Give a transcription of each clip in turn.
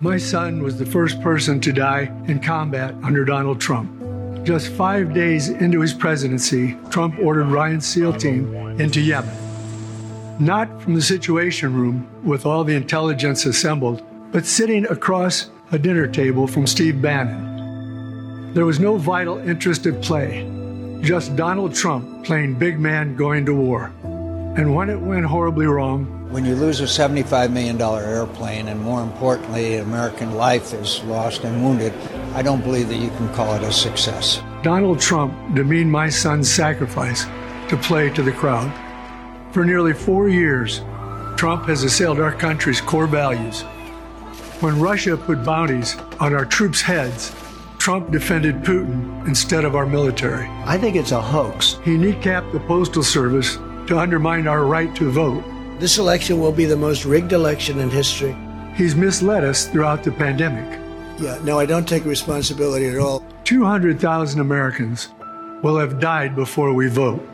My son was the first person to die in combat under Donald Trump. Just five days into his presidency, Trump ordered Ryan's SEAL team into Yemen. Not from the Situation Room with all the intelligence assembled, but sitting across a dinner table from Steve Bannon. There was no vital interest at play, just Donald Trump playing big man going to war. And when it went horribly wrong, when you lose a $75 million airplane, and more importantly, American life is lost and wounded, I don't believe that you can call it a success. Donald Trump demeaned my son's sacrifice to play to the crowd. For nearly four years, Trump has assailed our country's core values. When Russia put bounties on our troops' heads, Trump defended Putin instead of our military. I think it's a hoax. He kneecapped the Postal Service to undermine our right to vote. This election will be the most rigged election in history. He's misled us throughout the pandemic. Yeah, no, I don't take responsibility at all. 200,000 Americans will have died before we vote.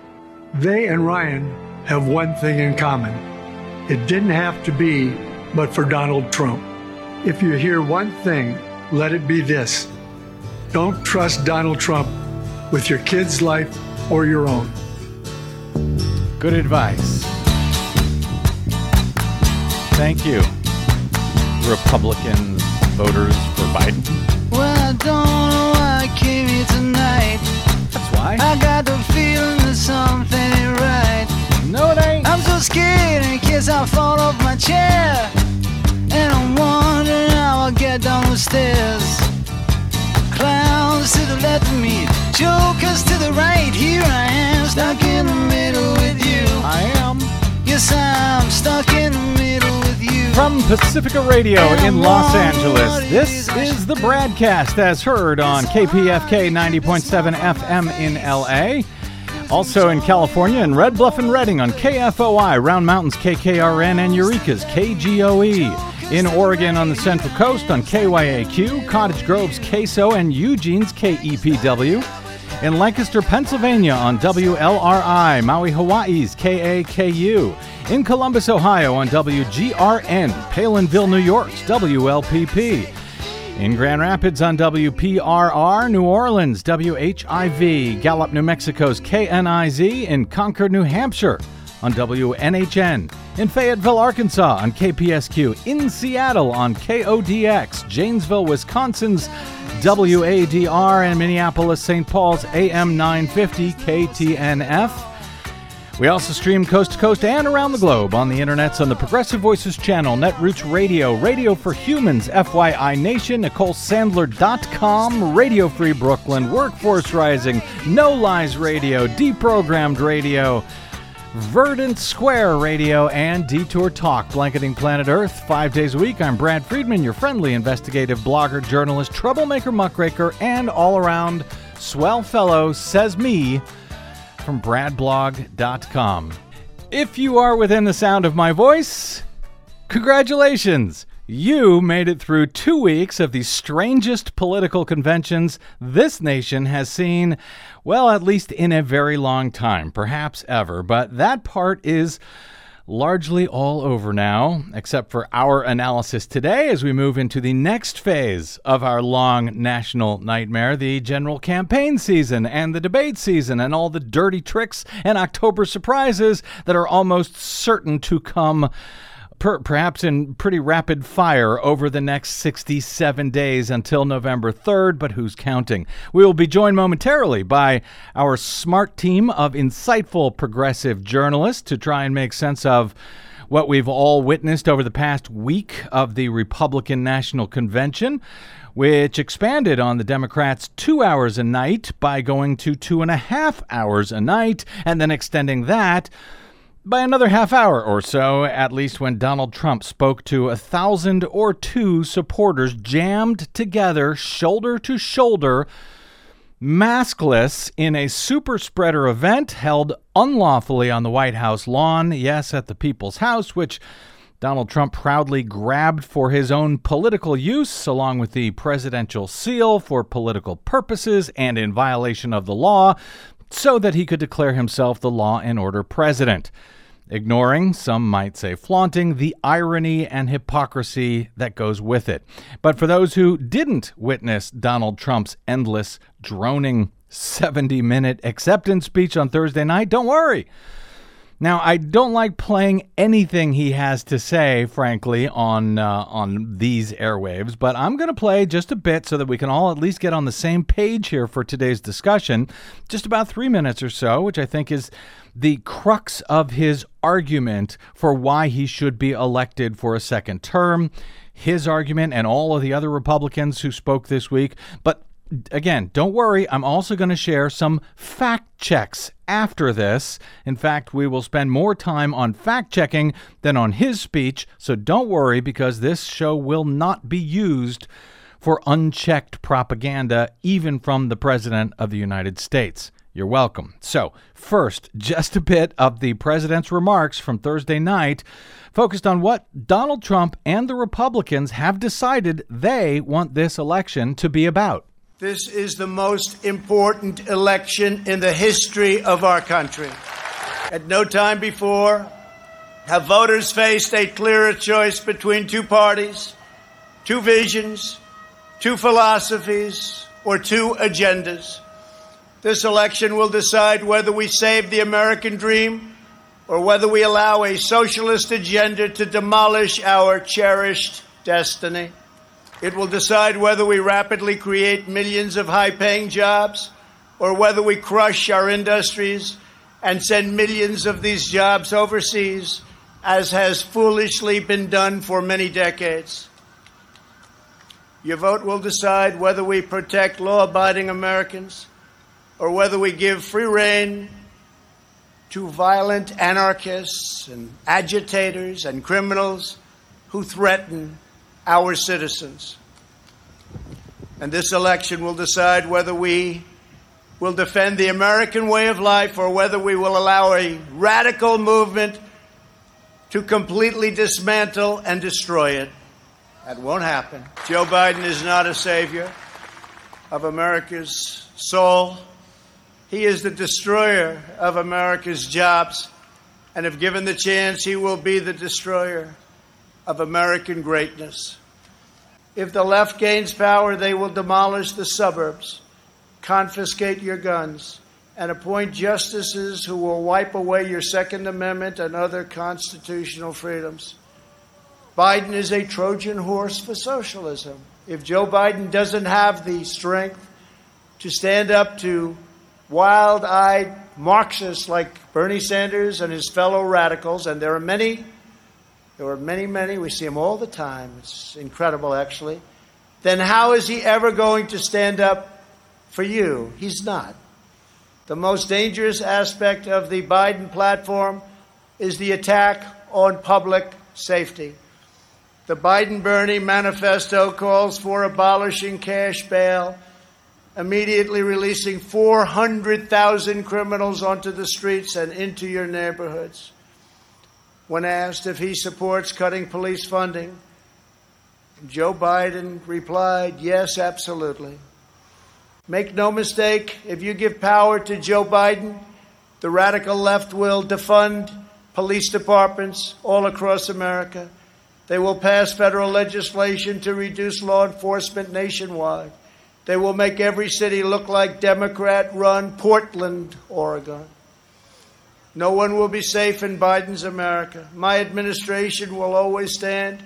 They and Ryan have one thing in common it didn't have to be but for Donald Trump. If you hear one thing, let it be this don't trust Donald Trump with your kid's life or your own. Good advice. Thank you, Republican voters for Biden. Well, I don't know why I came here tonight. That's why. I got the feeling that something ain't right. No, it ain't. I'm so scared in case I fall off my chair. And I'm wondering how I'll get down the stairs. Clowns to the left of me, jokers to the right. Here I am, stuck in the middle with you. I am. Yes, I'm stuck From Pacifica Radio in Los Angeles, this is the BradCast as heard on KPFK 90.7 FM in LA. Also in California and Red Bluff and Redding on KFOI, Round Mountains KKRN, and Eureka's KGOE. In Oregon on the Central Coast on KYAQ, Cottage Grove's KSO, and Eugene's KEPW. In Lancaster, Pennsylvania on WLRI, Maui, Hawaii's KAKU. In Columbus, Ohio on WGRN, Palenville, New York's WLPP. In Grand Rapids on WPRR, New Orleans, WHIV, Gallup, New Mexico's KNIZ, in Concord, New Hampshire on WNHN, in Fayetteville, Arkansas on KPSQ, in Seattle on KODX, Janesville, Wisconsin's WADR, and Minneapolis, St. Paul's AM 950 KTNF. We also stream coast to coast and around the globe on the internets on the Progressive Voices channel, Netroots Radio, Radio for Humans, FYI Nation, NicoleSandler.com, Radio Free Brooklyn, Workforce Rising, No Lies Radio, Deprogrammed Radio, Verdant Square Radio, and Detour Talk, blanketing planet Earth five days a week. I'm Brad Friedman, your friendly investigative blogger, journalist, troublemaker, muckraker, and all around swell fellow, says me from bradblog.com. If you are within the sound of my voice, congratulations! You made it through two weeks of the strangest political conventions this nation has seen, well, at least in a very long time, perhaps ever. But that part is largely all over now, except for our analysis today as we move into the next phase of our long national nightmare the general campaign season and the debate season and all the dirty tricks and October surprises that are almost certain to come. Per- perhaps in pretty rapid fire over the next 67 days until November 3rd, but who's counting? We will be joined momentarily by our smart team of insightful progressive journalists to try and make sense of what we've all witnessed over the past week of the Republican National Convention, which expanded on the Democrats' two hours a night by going to two and a half hours a night, and then extending that by another half hour or so, at least when Donald Trump spoke to a thousand or two supporters jammed together, shoulder to shoulder, maskless, in a super spreader event held unlawfully on the White House lawn, yes, at the People's House, which Donald Trump proudly grabbed for his own political use, along with the presidential seal for political purposes and in violation of the law, so that he could declare himself the law and order president. ignoring, some might say flaunting, the irony and hypocrisy that goes with it. But for those who didn't witness Donald Trump's endless, droning 70 minute acceptance speech on Thursday night, don't worry. Now, I don't like playing anything he has to say, frankly, on uh, on these airwaves, but I'm going to play just a bit so that we can all at least get on the same page here for today's discussion. Just about three minutes or so, which I think is the crux of his argument for why he should be elected for a second term. His argument and all of the other Republicans who spoke this week, but again, don't worry. I'm also going to share some fact checks after this. In fact, we will spend more time on fact checking than on his speech. So don't worry because this show will not be used for unchecked propaganda, even from the President of the United States. You're welcome. So, first, just a bit of the president's remarks from Thursday night, focused on what Donald Trump and the Republicans have decided they want this election to be about. This is the most important election in the history of our country. At no time before have voters faced a clearer choice between two parties, two visions, two philosophies, or two agendas. This election will decide whether we save the American dream or whether we allow a socialist agenda to demolish our cherished destiny. It will decide whether we rapidly create millions of high paying jobs or whether we crush our industries and send millions of these jobs overseas, as has foolishly been done for many decades. Your vote will decide whether we protect law abiding Americans or whether we give free rein to violent anarchists and agitators and criminals who threaten our citizens. And this election will decide whether we will defend the American way of life or whether we will allow a radical movement to completely dismantle and destroy it. That won't happen. Joe Biden is not a savior of America's soul. He is the destroyer of America's jobs. And if given the chance, he will be the destroyer of American greatness. If the left gains power, they will demolish the suburbs, confiscate your guns, and appoint justices who will wipe away your Second Amendment and other constitutional freedoms. Biden is a Trojan horse for socialism. If Joe Biden doesn't have the strength to stand up to wild eyed Marxists like Bernie Sanders and his fellow radicals, and there are many there were many, many. We see him all the time. It's incredible, actually. Then how is he ever going to stand up for you? He's not. The most dangerous aspect of the Biden platform is the attack on public safety. The Biden Bernie manifesto calls for abolishing cash bail, immediately releasing 400,000 criminals onto the streets and into your neighborhoods when asked if he supports cutting police funding. Joe Biden replied, Yes, absolutely. Make no mistake, if you give power to Joe Biden, the radical left will defund police departments all across America. They will pass federal legislation to reduce law enforcement nationwide. They will make every city look like Democrat run Portland, Oregon. No one will be safe in Biden's America. My administration will always stand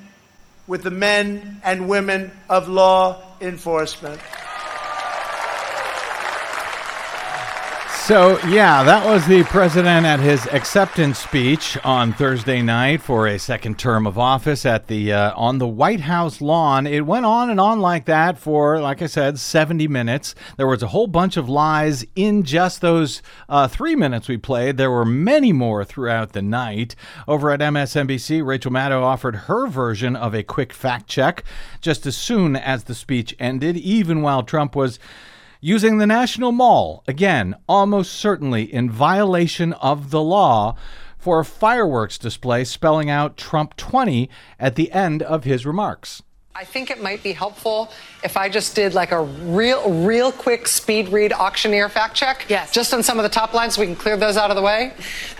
with the men and women of law enforcement. So, yeah, that was the president at his acceptance speech on Thursday night for a second term of office at the uh, on the White House lawn. It went on and on like that for, like I said, 70 minutes. There was a whole bunch of lies in just those uh, three minutes we played. There were many more throughout the night. Over at MSNBC, Rachel Maddow offered her version of a quick fact check just as soon as the speech ended, even while Trump was using the National Mall, again, almost certainly in violation of the law, for a fireworks display spelling out Trump 20 at the end of his remarks. I think it might be helpful if I just did like a real, real quick speed read auctioneer fact check. Yes. Just on some of the top lines so we can clear those out of the way.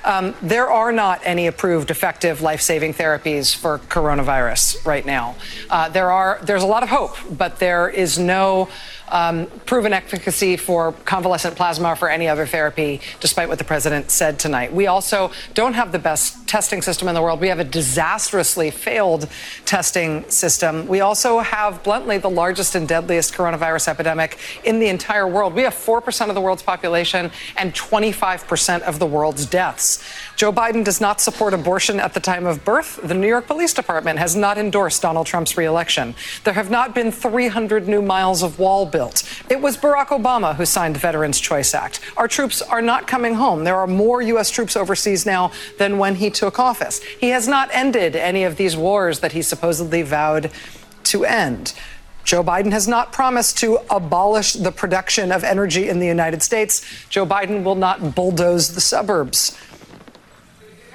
Um, there are not any approved effective life saving therapies for coronavirus right now. Uh, there are, there's a lot of hope, but there is no um, proven efficacy for convalescent plasma or for any other therapy, despite what the president said tonight. We also don't have the best testing system in the world. We have a disastrously failed testing system. We also have, bluntly, the largest and deadliest coronavirus epidemic in the entire world. We have 4% of the world's population and 25% of the world's deaths. Joe Biden does not support abortion at the time of birth. The New York Police Department has not endorsed Donald Trump's reelection. There have not been 300 new miles of wall built. It was Barack Obama who signed the Veterans Choice Act. Our troops are not coming home. There are more U.S. troops overseas now than when he took office. He has not ended any of these wars that he supposedly vowed to end. Joe Biden has not promised to abolish the production of energy in the United States. Joe Biden will not bulldoze the suburbs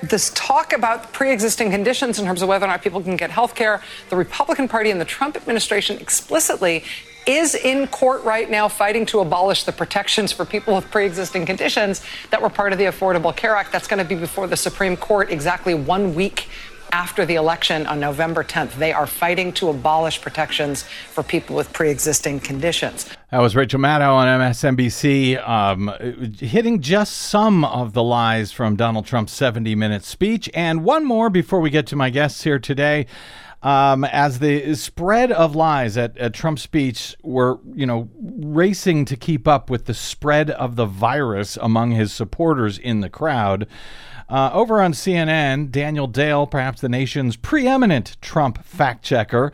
this talk about pre-existing conditions in terms of whether or not people can get health care, the Republican Party and the Trump administration explicitly is in court right now fighting to abolish the protections for people with pre-existing conditions that were part of the Affordable Care Act. That's going to be before the Supreme Court exactly one week after the election on November 10th. They are fighting to abolish protections for people with pre existing conditions. That was Rachel Maddow on MSNBC, um, hitting just some of the lies from Donald Trump's 70 minute speech. And one more before we get to my guests here today. Um, as the spread of lies at, at Trump's speech were, you know, racing to keep up with the spread of the virus among his supporters in the crowd. Uh, over on CNN, Daniel Dale, perhaps the nation's preeminent Trump fact checker,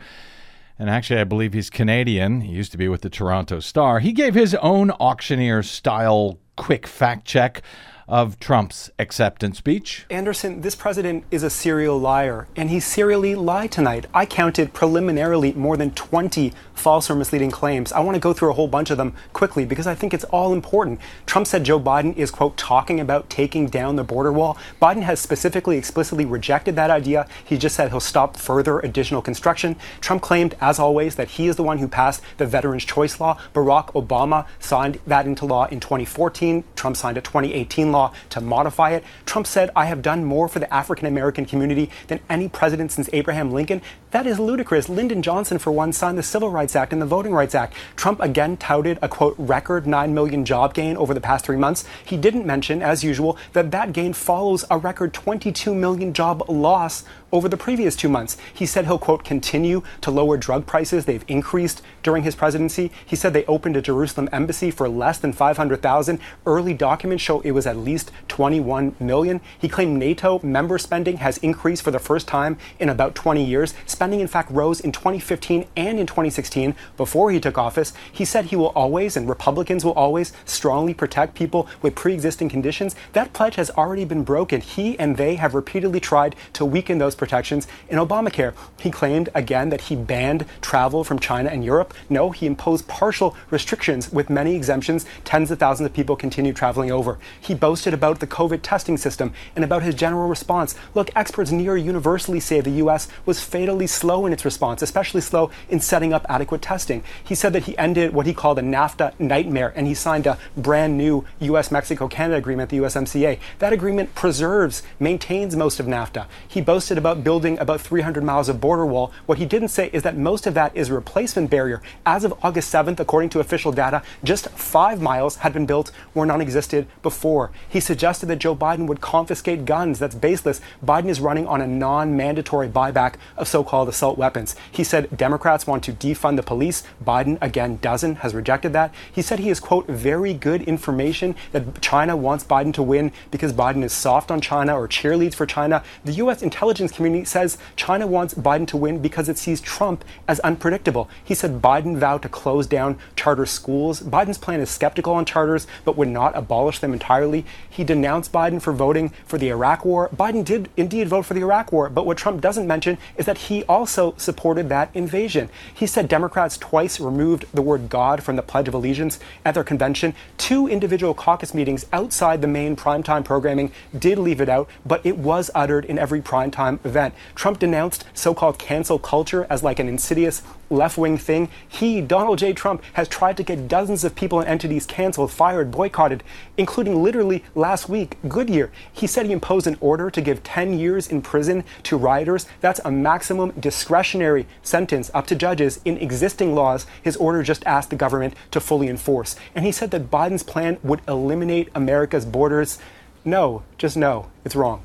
and actually, I believe he's Canadian. He used to be with the Toronto Star. He gave his own auctioneer style quick fact check of Trump's acceptance speech. Anderson, this president is a serial liar, and he serially lied tonight. I counted preliminarily more than 20 false or misleading claims. I want to go through a whole bunch of them quickly because I think it's all important. Trump said Joe Biden is, quote, talking about taking down the border wall. Biden has specifically, explicitly rejected that idea. He just said he'll stop further additional construction. Trump claimed, as always, that he is the one who passed the Veterans Choice Law. Barack Obama signed that into law in 2014. Trump signed a 2018 law to modify it. Trump said, I have done more for the African American community than any president since Abraham Lincoln. That is ludicrous. Lyndon Johnson, for one, signed the Civil Rights Act and the Voting Rights Act. Trump again touted a quote record 9 million job gain over the past three months. He didn't mention, as usual, that that gain follows a record 22 million job loss over the previous two months. He said he'll, quote, continue to lower drug prices. They've increased during his presidency. He said they opened a Jerusalem embassy for less than 500,000. Early documents show it was at least 21 million. He claimed NATO member spending has increased for the first time in about 20 years. Spending, in fact, rose in 2015 and in 2016 before he took office. He said he will always, and Republicans will always, strongly protect people with pre existing conditions. That pledge has already been broken. He and they have repeatedly tried to weaken those protections in Obamacare. He claimed again that he banned travel from China and Europe. No, he imposed partial restrictions with many exemptions. Tens of thousands of people continue traveling over. He boasted about the COVID testing system and about his general response. Look, experts near universally say the U.S. was fatally slow in its response, especially slow in setting up adequate testing. He said that he ended what he called a NAFTA nightmare and he signed a brand new U.S. Mexico Canada agreement, the USMCA. That agreement preserves, maintains most of NAFTA. He boasted about about building about 300 miles of border wall. What he didn't say is that most of that is replacement barrier. As of August 7th, according to official data, just five miles had been built where none existed before. He suggested that Joe Biden would confiscate guns. That's baseless. Biden is running on a non mandatory buyback of so called assault weapons. He said Democrats want to defund the police. Biden, again, doesn't, has rejected that. He said he has, quote, very good information that China wants Biden to win because Biden is soft on China or cheerleads for China. The U.S. intelligence community says China wants Biden to win because it sees Trump as unpredictable. He said Biden vowed to close down charter schools. Biden's plan is skeptical on charters, but would not abolish them entirely. He denounced Biden for voting for the Iraq War. Biden did indeed vote for the Iraq War, but what Trump doesn't mention is that he also supported that invasion. He said Democrats twice removed the word God from the Pledge of Allegiance at their convention. Two individual caucus meetings outside the main primetime programming did leave it out, but it was uttered in every primetime event. Trump denounced so called cancel culture as like an insidious left wing thing. He, Donald J. Trump, has tried to get dozens of people and entities canceled, fired, boycotted, including literally last week, Goodyear. He said he imposed an order to give 10 years in prison to rioters. That's a maximum discretionary sentence up to judges in existing laws. His order just asked the government to fully enforce. And he said that Biden's plan would eliminate America's borders. No, just no. It's wrong.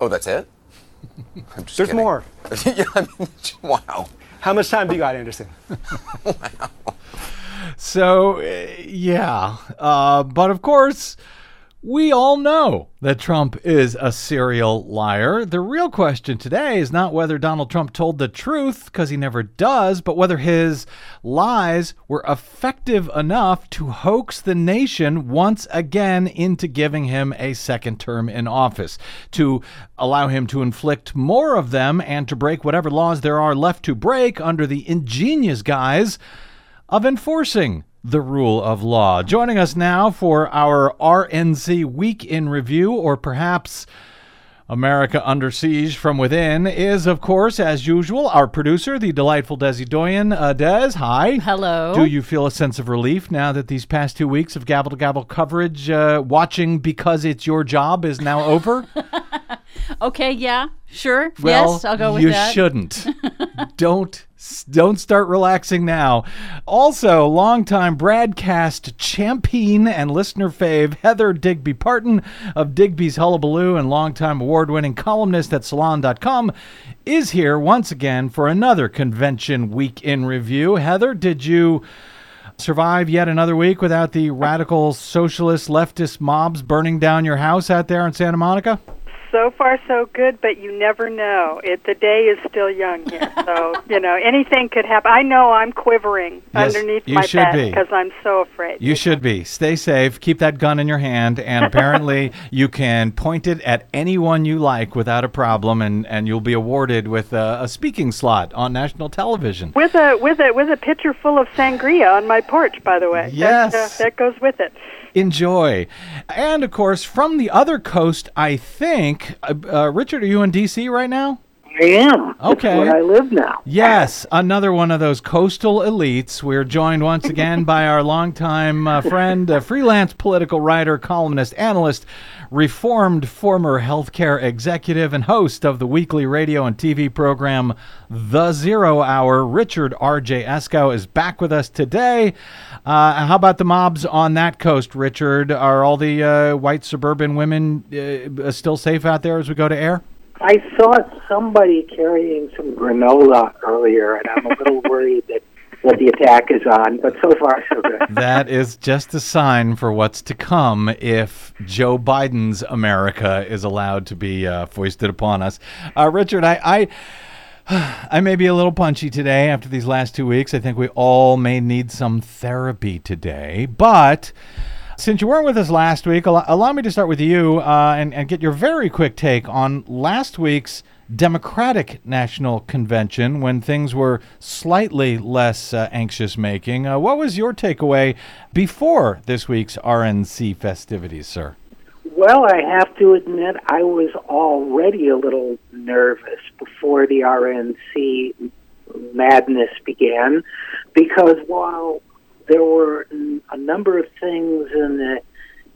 Oh, that's it? I'm just There's kidding. more. yeah, I mean, wow. How much time do you got, Anderson? So, uh, yeah. Uh, but of course, we all know that Trump is a serial liar. The real question today is not whether Donald Trump told the truth, because he never does, but whether his lies were effective enough to hoax the nation once again into giving him a second term in office, to allow him to inflict more of them and to break whatever laws there are left to break under the ingenious guise of enforcing the rule of law. Joining us now for our RNC Week in Review, or perhaps America Under Siege from Within, is, of course, as usual, our producer, the delightful Desi Doyen. Uh, Des, hi. Hello. Do you feel a sense of relief now that these past two weeks of gavel to gavel coverage, uh, watching because it's your job, is now over? Okay, yeah, sure. Well, yes, I'll go with you that. You shouldn't. don't don't start relaxing now. Also, longtime BradCast champion and listener fave Heather Digby Parton of Digby's Hullabaloo and longtime award-winning columnist at Salon.com is here once again for another convention week in review. Heather, did you survive yet another week without the radical socialist leftist mobs burning down your house out there in Santa Monica? So far so good, but you never know. It the day is still young here, so you know anything could happen. I know I'm quivering Yes, underneath you my bed be. because I'm so afraid. You should be. Stay safe. Keep that gun in your hand, and apparently you can point it at anyone you like without a problem, and, and you'll be awarded with a, a speaking slot on national television. with a with a with a pitcher full of sangria on my porch, by the way. Yes. that, uh, that goes with it. Enjoy. And of course, from the other coast, I think, uh, uh, Richard, are you in D.C. right now? I am. Okay. That's where I live now. Yes, another one of those coastal elites. We're joined once again by our longtime uh, friend, uh, freelance political writer, columnist, analyst, reformed former healthcare executive, and host of the weekly radio and TV program The Zero Hour. Richard R.J. Eskow is back with us today. Uh, how about the mobs on that coast, Richard? Are all the uh, white suburban women uh, still safe out there as we go to air? I saw somebody carrying some granola earlier, and I'm a little worried that, that the attack is on, but so far so good. that is just a sign for what's to come if Joe Biden's America is allowed to be uh, foisted upon us. Uh, Richard, I, I, I may be a little punchy today after these last two weeks. I think we all may need some therapy today, but. Since you weren't with us last week, allow, allow me to start with you uh, and, and get your very quick take on last week's Democratic National Convention when things were slightly less uh, anxious making. Uh, what was your takeaway before this week's RNC festivities, sir? Well, I have to admit, I was already a little nervous before the RNC madness began because while there were a number of things in the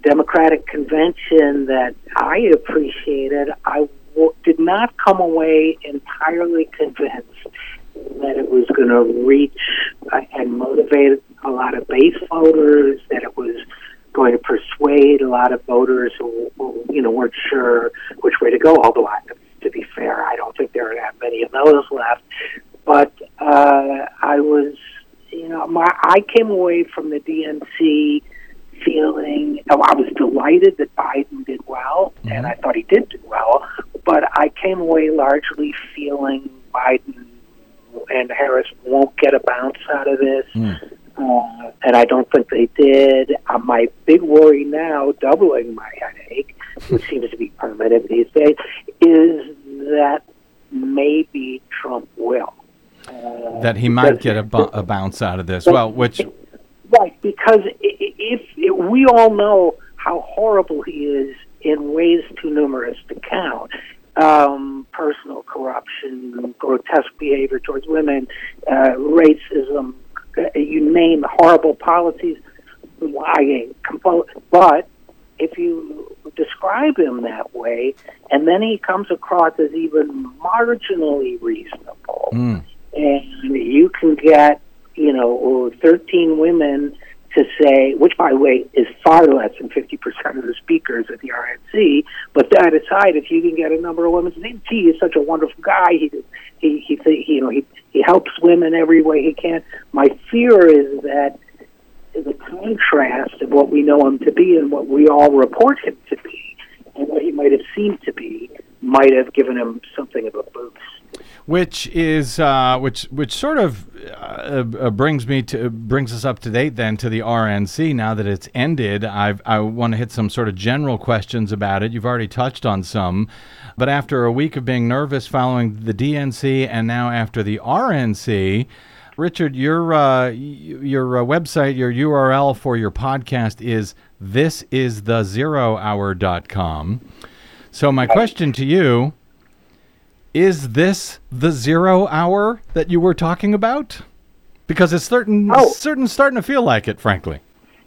Democratic convention that I appreciated, I w- did not come away entirely convinced that it was going to reach uh, and motivate a lot of base voters, that it was going to persuade a lot of voters who, who you know weren't sure which way to go. Although, I, to be fair, I don't think there are that many of those left. But uh, I was, you know, my I came away from the DNC feeling. Oh, I was delighted that Biden did well, and I thought he did do well. But I came away largely feeling Biden and Harris won't get a bounce out of this. Uh, and I don't think they did. Uh, my big worry now, doubling my headache, which seems to be permanent these days, is that maybe Trump will. That he might get a, bu- a bounce out of this. Well, which Right, because if, if we all know how horrible he is in ways too numerous to count, um, personal corruption, grotesque behavior towards women, uh, racism, uh, you name horrible policies, lying, but if you describe him that way, and then he comes across as even marginally reasonable, Mm. And you can get, you know, 13 women to say, which by the way is far less than 50% of the speakers at the RNC, but that aside, if you can get a number of women to say, gee, he's such a wonderful guy, he, he, he, you know, he, he helps women every way he can. My fear is that the contrast of what we know him to be and what we all report him to be and what he might have seemed to be might have given him something of a boost. which is uh, which which sort of uh, uh, brings me to brings us up to date then to the RNC now that it's ended. I've, I want to hit some sort of general questions about it. You've already touched on some, but after a week of being nervous following the DNC and now after the RNC. Richard, your uh, your uh, website, your URL for your podcast is thisisthezerohour.com. So my question to you is this the zero hour that you were talking about? Because it's certain oh. certain starting to feel like it, frankly.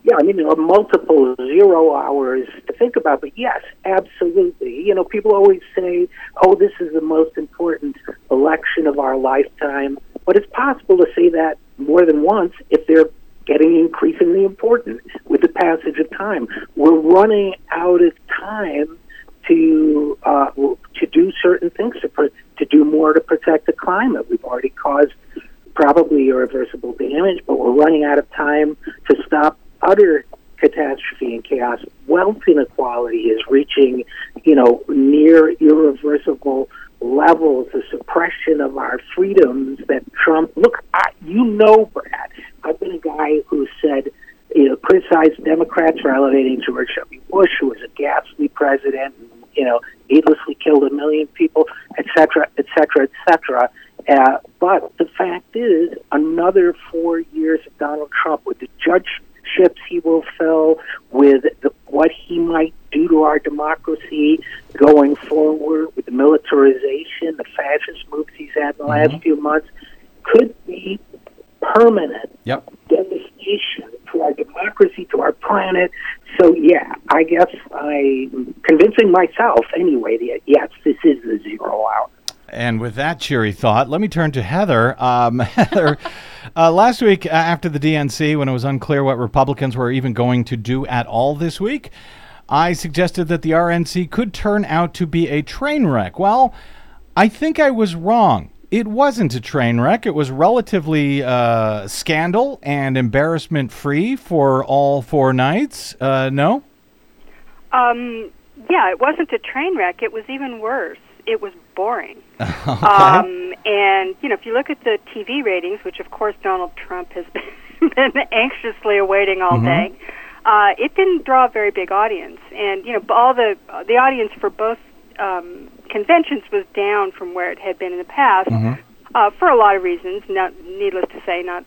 Yeah, I mean, there are multiple zero hours to think about, but yes, absolutely. You know, people always say, oh, this is the most important election of our lifetime. But it's possible to say that more than once if they're getting increasingly important with the passage of time. We're running out of time to uh, to do certain things to pr- to do more to protect the climate. We've already caused probably irreversible damage, but we're running out of time to stop utter catastrophe and chaos. Wealth inequality is reaching, you know, near irreversible levels. The suppression of our freedoms that Trump. Look, I, you know, Brad. I've been a guy who said you know, criticized Democrats for elevating George W. Bush, who was a ghastly president, and, you know, needlessly killed a million people, et cetera, et cetera, et cetera. Uh, but the fact is, another four years of Donald Trump with the judgeships he will fill, with the, what he might do to our democracy going forward, militarization, the fascist moves he's had in the last few months, could be permanent Yep. devastation to our democracy, to our planet. So, yeah, I guess I'm convincing myself anyway that yes, this is the zero hour. And with that cheery thought, let me turn to Heather. Um, Heather, uh, last week uh, after the DNC, when it was unclear what Republicans were even going to do at all this week, I suggested that the RNC could turn out to be a train wreck. Well, I think I was wrong. It wasn't a train wreck. It was relatively uh, scandal and embarrassment free for all four nights. Uh, no? Um, yeah, it wasn't a train wreck. It was even worse. It was boring. okay. Um, and you know, if you look at the TV ratings, which of course Donald Trump has been, been anxiously awaiting all Mhm. day, uh, it didn't draw a very big audience. And you know, all the the audience for both um, conventions was down from where it had been in the past uh, for a lot of reasons. Not needless to say, not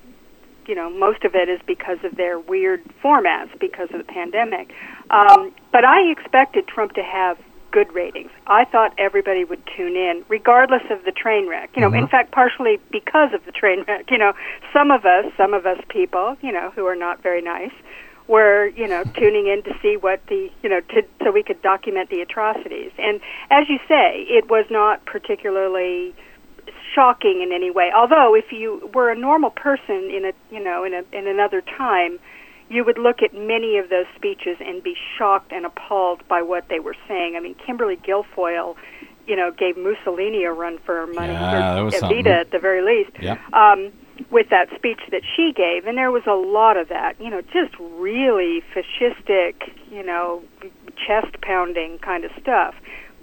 you know most of it is because of their weird formats because of the pandemic. Um, but I expected Trump to have good ratings. I thought everybody would tune in, regardless of the train wreck. You know, in Mhm. fact, partially because of the train wreck. You know, some of us, some of us people, you know, who are not very nice, were you know tuning in to see what the you know to so we could document the atrocities. And as you say, it was not particularly shocking in any way. Although, if you were a normal person in a you know in a in another time, you would look at many of those speeches and be shocked and appalled by what they were saying. I mean, Kimberly Guilfoyle, you know, gave Mussolini a run for her money, Yeah, or something. At the very least Yep. um, with that speech that she gave, and there was a lot of that. You know, just really fascistic, you know, chest pounding kind of stuff.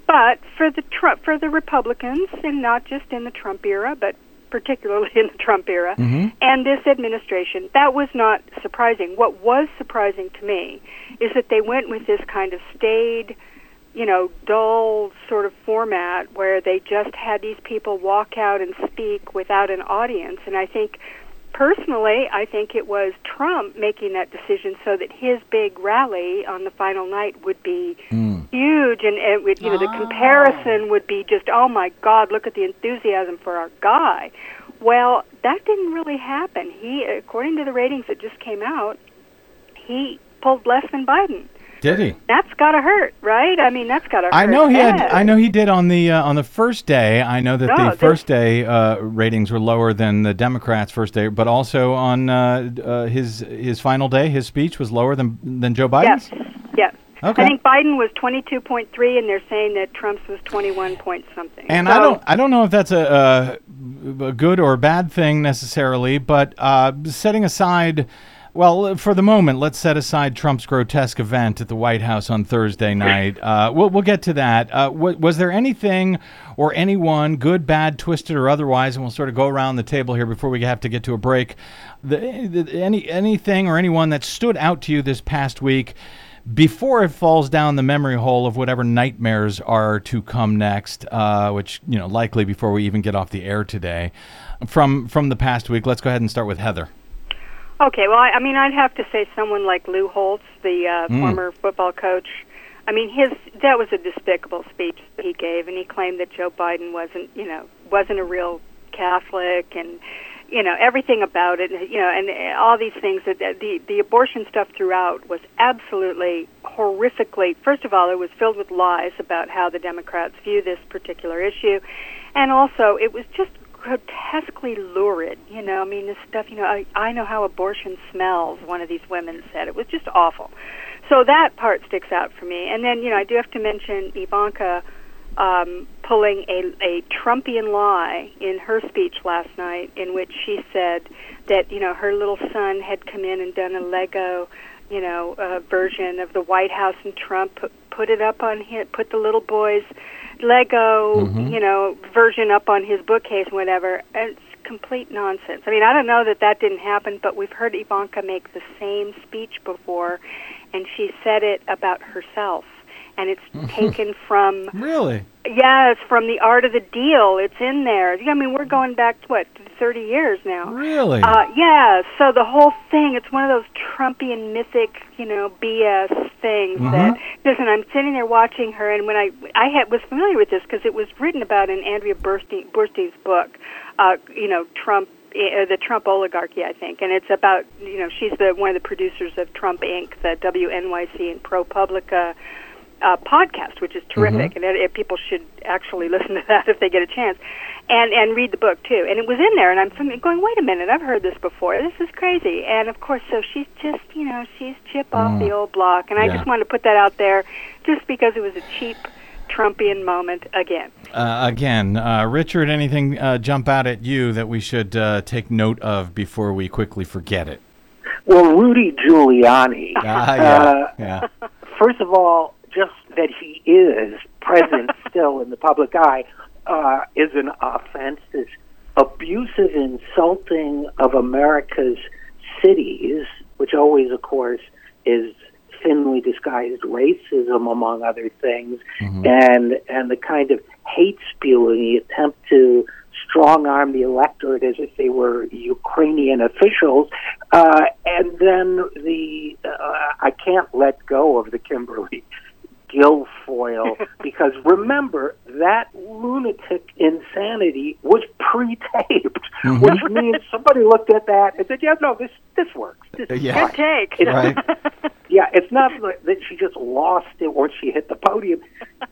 But for the Trump, for the Republicans, and not just in the Trump era, but particularly in the Trump era, Mhm. and this administration, that was not surprising. What was surprising to me is that they went with this kind of staid, you know, dull sort of format where they just had these people walk out and speak without an audience. And I think personally, I think it was Trump making that decision so that his big rally on the final night would be hmm. huge, and it would, you know, the ah. comparison would be just, oh my God, look at the enthusiasm for our guy. Well, that didn't really happen. He, according to the ratings that just came out, he pulled less than Biden. Did he? That's gotta hurt, right? I mean, that's gotta hurt. I know he had. I know he did on the uh, on the first day. I know that No, the first day uh, ratings were lower than the Democrats' first day, but also on uh, uh, his his final day, his speech was lower than than Joe Biden's. Yes. Yes. Okay. I think Biden was 22.3, and they're saying that Trump's was 21 point something. And So- I don't, I don't know if that's a, a, a good or bad thing necessarily, but uh, setting aside, well, for the moment, let's set aside Trump's grotesque event at the White House on Thursday night. Uh, we'll, we'll get to that. Uh, w- was there anything or anyone, good, bad, twisted, or otherwise, and we'll sort of go around the table here before we have to get to a break, the, the, any anything or anyone that stood out to you this past week? before it falls down the memory hole of whatever nightmares are to come next, uh, which you know likely before we even get off the air today, from from the past week. Let's go ahead and start with Heather. Okay, well, I, I mean, I'd have to say someone like Lou Holtz, the uh, Mm. former football coach. I mean, his that was a despicable speech that he gave, and he claimed that Joe Biden wasn't, you know, wasn't a real Catholic, and you know everything about it, you know, and uh, all these things. That that the the abortion stuff throughout was absolutely horrifically. First of all, it was filled with lies about how the Democrats view this particular issue, and also it was just grotesquely lurid. You know, I mean, this stuff. You know, I, I know how abortion smells. One of these women said it was just awful. So that part sticks out for me. And then, you know, I do have to mention Ivanka um, pulling a, a Trumpian lie in her speech last night, in which she said that you know her little son had come in and done a Lego, you know, uh, version of the White House, and Trump put, put it up on his, put the little boy's Lego, Mhm. you know, version up on his bookcase, whatever. It's complete nonsense. I mean, I don't know that that didn't happen, but we've heard Ivanka make the same speech before, and she said it about herself, and it's taken from Really? Yes, from the art of the deal. It's in there. I mean, we're going back to what thirty years now. Really? Uh, yeah. So the whole thing. It's one of those Trumpian mythic, you know, BS things. That Mhm. listen, I'm sitting there watching her, and when I I had was familiar with this because it was written about in Andrea Bernstein, Bernstein's book. Uh, you know, Trump. Uh, the Trump oligarchy, I think, and it's about you know she's the one of the producers of Trump Inc., the WNYC and ProPublica uh, podcast, which is terrific, Mhm. and it, it, people should actually listen to that if they get a chance, and and read the book too. And it was in there, and I'm going, wait a minute, I've heard this before. This is crazy. And of course, so she's just, you know, she's chip off Mm. the old block, and I Yeah. just wanted to put that out there, just because it was a cheap Trumpian moment again. Uh, again, uh, Richard, anything uh, jump out at you that we should uh, take note of before we quickly forget it? Well, Rudy Giuliani. Ah, yeah, uh, yeah. First of all, just that he is present still in the public eye uh, is an offense. This abusive insulting of America's cities, which always, of course, is thinly disguised racism, among other things, and and the kind of hate spewing, the attempt to strong arm the electorate as if they were Ukrainian officials, uh, and then the uh, I can't let go of the Kimberly Guilfoyle because remember that lunatic insanity was pre-taped, Mhm. which means somebody looked at that and said, "Yeah, no, this this works." This is Yeah. Good take. It's- yeah, it's not like that she just lost it once she hit the podium.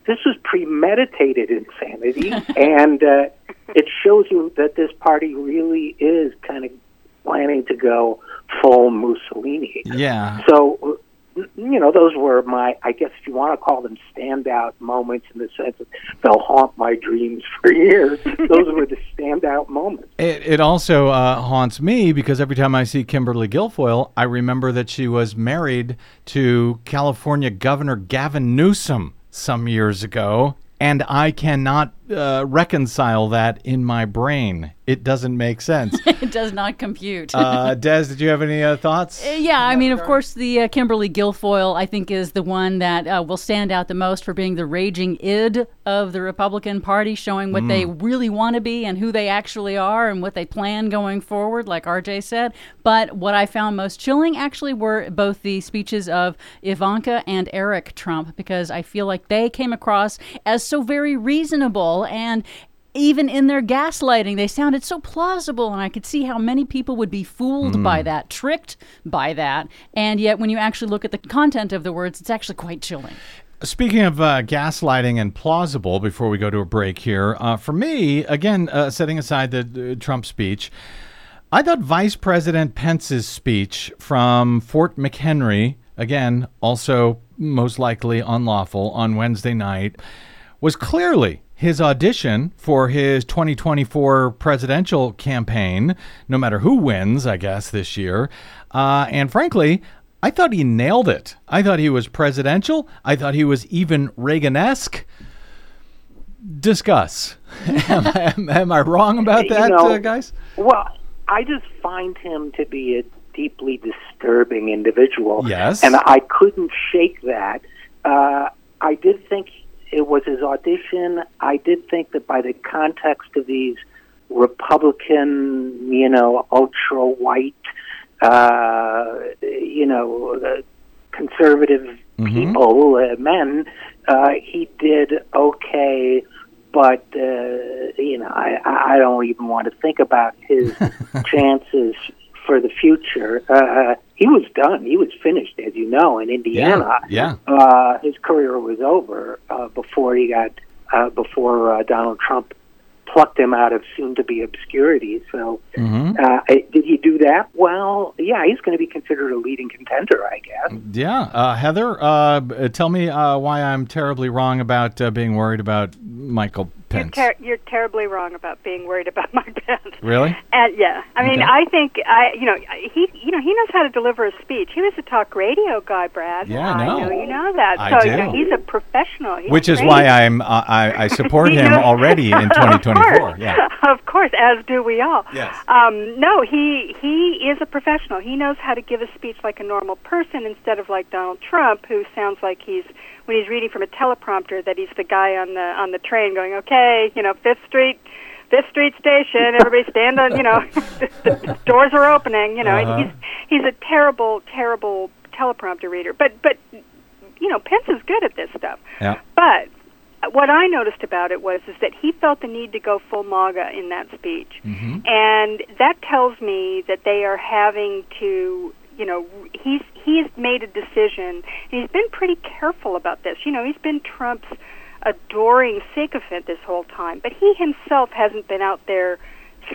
This was premeditated insanity, and uh, it shows you that this party really is kind of planning to go full Mussolini. Yeah. So, you know, those were my, I guess if you want to call them standout moments in the sense that they'll haunt my dreams for years, those were the standout moments. It, it also uh, haunts me because every time I see Kimberly Guilfoyle, I remember that she was married to California Governor Gavin Newsom some years ago, and I cannot uh, reconcile that in my brain. It doesn't make sense. it does not compute. uh, Des, did you have any uh, thoughts? Uh, yeah, I mean, of course, the uh, Kimberly Guilfoyle, I think, is the one that uh, will stand out the most for being the raging id of the Republican Party, showing what they really want to be and who they actually are and what they plan going forward, like RJ said. But what I found most chilling actually were both the speeches of Ivanka and Eric Trump, because I feel like they came across as so very reasonable and even in their gaslighting, they sounded so plausible, and I could see how many people would be fooled by that, tricked by that. And yet, when you actually look at the content of the words, it's actually quite chilling. Speaking of uh, gaslighting and plausible, before we go to a break here, uh, for me, again, uh, setting aside the uh, Trump speech, I thought Vice President Pence's speech from Fort McHenry, again, also most likely unlawful, on Wednesday night, was clearly his audition for his 2024 presidential campaign, no matter who wins, I guess, this year. Uh, and frankly, I thought he nailed it. I thought he was presidential. I thought he was even Reagan-esque. Discuss. am, I, am, am I wrong about You that, know, uh, guys? Well, I just find him to be a deeply disturbing individual. Yes. And I couldn't shake that. Uh, I did think it was his audition. I did think that by the context of these Republican, you know, ultra white, uh, you know, uh, conservative people, uh, men, uh, he did okay. But uh, you know, I I don't even want to think about his chances for the future. Uh, he was done. He was finished, as you know, in Indiana. Yeah. Uh, his career was over uh, before he got uh, before uh, Donald Trump plucked him out of soon-to-be obscurity. So, Mhm. uh, did he do that? Well, yeah, he's going to be considered a leading contender, I guess. Yeah. Uh, Heather, uh, tell me uh, why I'm terribly wrong about uh, being worried about Michael You're, ter- you're terribly wrong about being worried about Mike Pence. Really? And yeah, I mean, Okay. I think I, you know, he, you know, he knows how to deliver a speech. He was a talk radio guy, Brad. Yeah, I know. know you know that. I so you know, do. he's a professional. He's Which is why I'm uh, I, I support him knows- already in 2024. Of course. Yeah. of course, as do we all. Yes. Um, no, he he is a professional. He knows how to give a speech like a normal person instead of like Donald Trump, who sounds like he's when he's reading from a teleprompter that he's the guy on the on the train going, okay, you know, Fifth Street. Fifth Street Station. Everybody stand on. You know, the doors are opening. You know, Uh-huh. and he's he's a terrible, terrible teleprompter reader. But but you know, Pence is good at this stuff. Yeah. But what I noticed about it was is that he felt the need to go full MAGA in that speech, and that tells me that they are having to, you know, he's he's made a decision. He's been pretty careful about this. You know, he's been Trump's adoring sycophant this whole time, but he himself hasn't been out there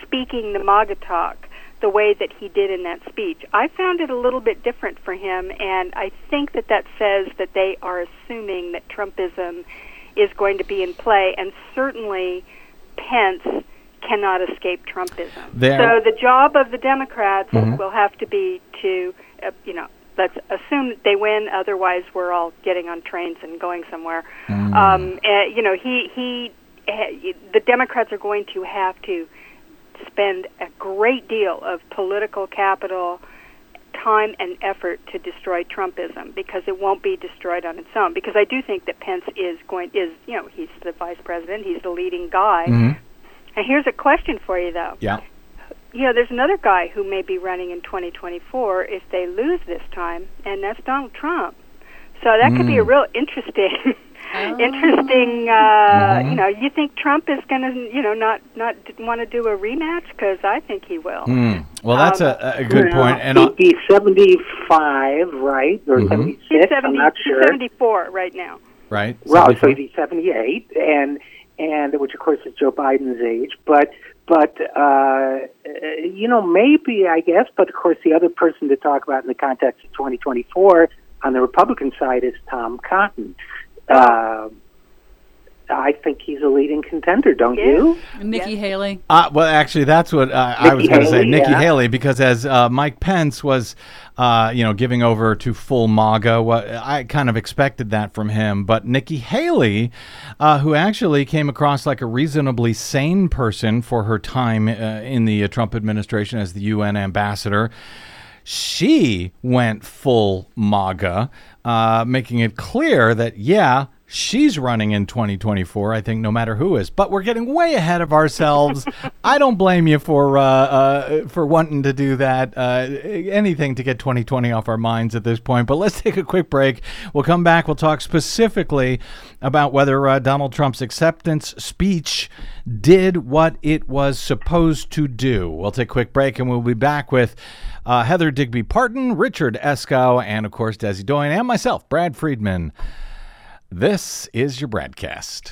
speaking the MAGA talk the way that he did in that speech. I found it a little bit different for him, and I think that that says that they are assuming that Trumpism is going to be in play, and certainly Pence cannot escape Trumpism. So the job of the Democrats Mhm. will have to be to, uh, you know, let's assume that they win. Otherwise, we're all getting on trains and going somewhere. Um, uh, you know, he he, uh, the Democrats are going to have to spend a great deal of political capital, time, and effort to destroy Trumpism because it won't be destroyed on its own. Because I do think that Pence is going is you know he's the vice president, he's the leading guy. Mhm. And here's a question for you though. Yeah. You know, there's another guy who may be running in 2024 if they lose this time, and that's Donald Trump. So that could be a Mm. real interesting, interesting. Uh, Mhm. You know, you think Trump is going to, you know, not not want to do a rematch? Because I think he will. Hmm. Well, that's Um, a, a good Well, point. And he- I'll- he's 75, right? Or Mhm. 76, He's I'm 70, not he's sure. 74 right now. right. Well, so 74? he's 78, and and which of course is Joe Biden's age, but but uh, you know maybe I guess, but of course the other person to talk about in the context of 2024 on the Republican side is Tom Cotton. Uh, I think he's a leading contender, don't you? Nikki Haley. Uh, well, actually, that's what uh, I was going to say, Nikki yeah. Haley, because as uh, Mike Pence was, uh, you know, giving over to full MAGA, what I kind of expected that from him. But Nikki Haley, uh, who actually came across like a reasonably sane person for her time uh, in the uh, Trump administration as the UN ambassador. She went full MAGA, uh, making it clear that, yeah, she's running in 2024, I think, no matter who is. But we're getting way ahead of ourselves. I don't blame you for uh, uh, for wanting to do that. Uh, anything to get 2020 off our minds at this point. But let's take a quick break. We'll come back. We'll talk specifically about whether uh, Donald Trump's acceptance speech did what it was supposed to do. We'll take a quick break and we'll be back with uh, Heather Digby Parton, Richard Eskow, and of course Desi Doyen, and myself, Brad Friedman. This is your BradCast.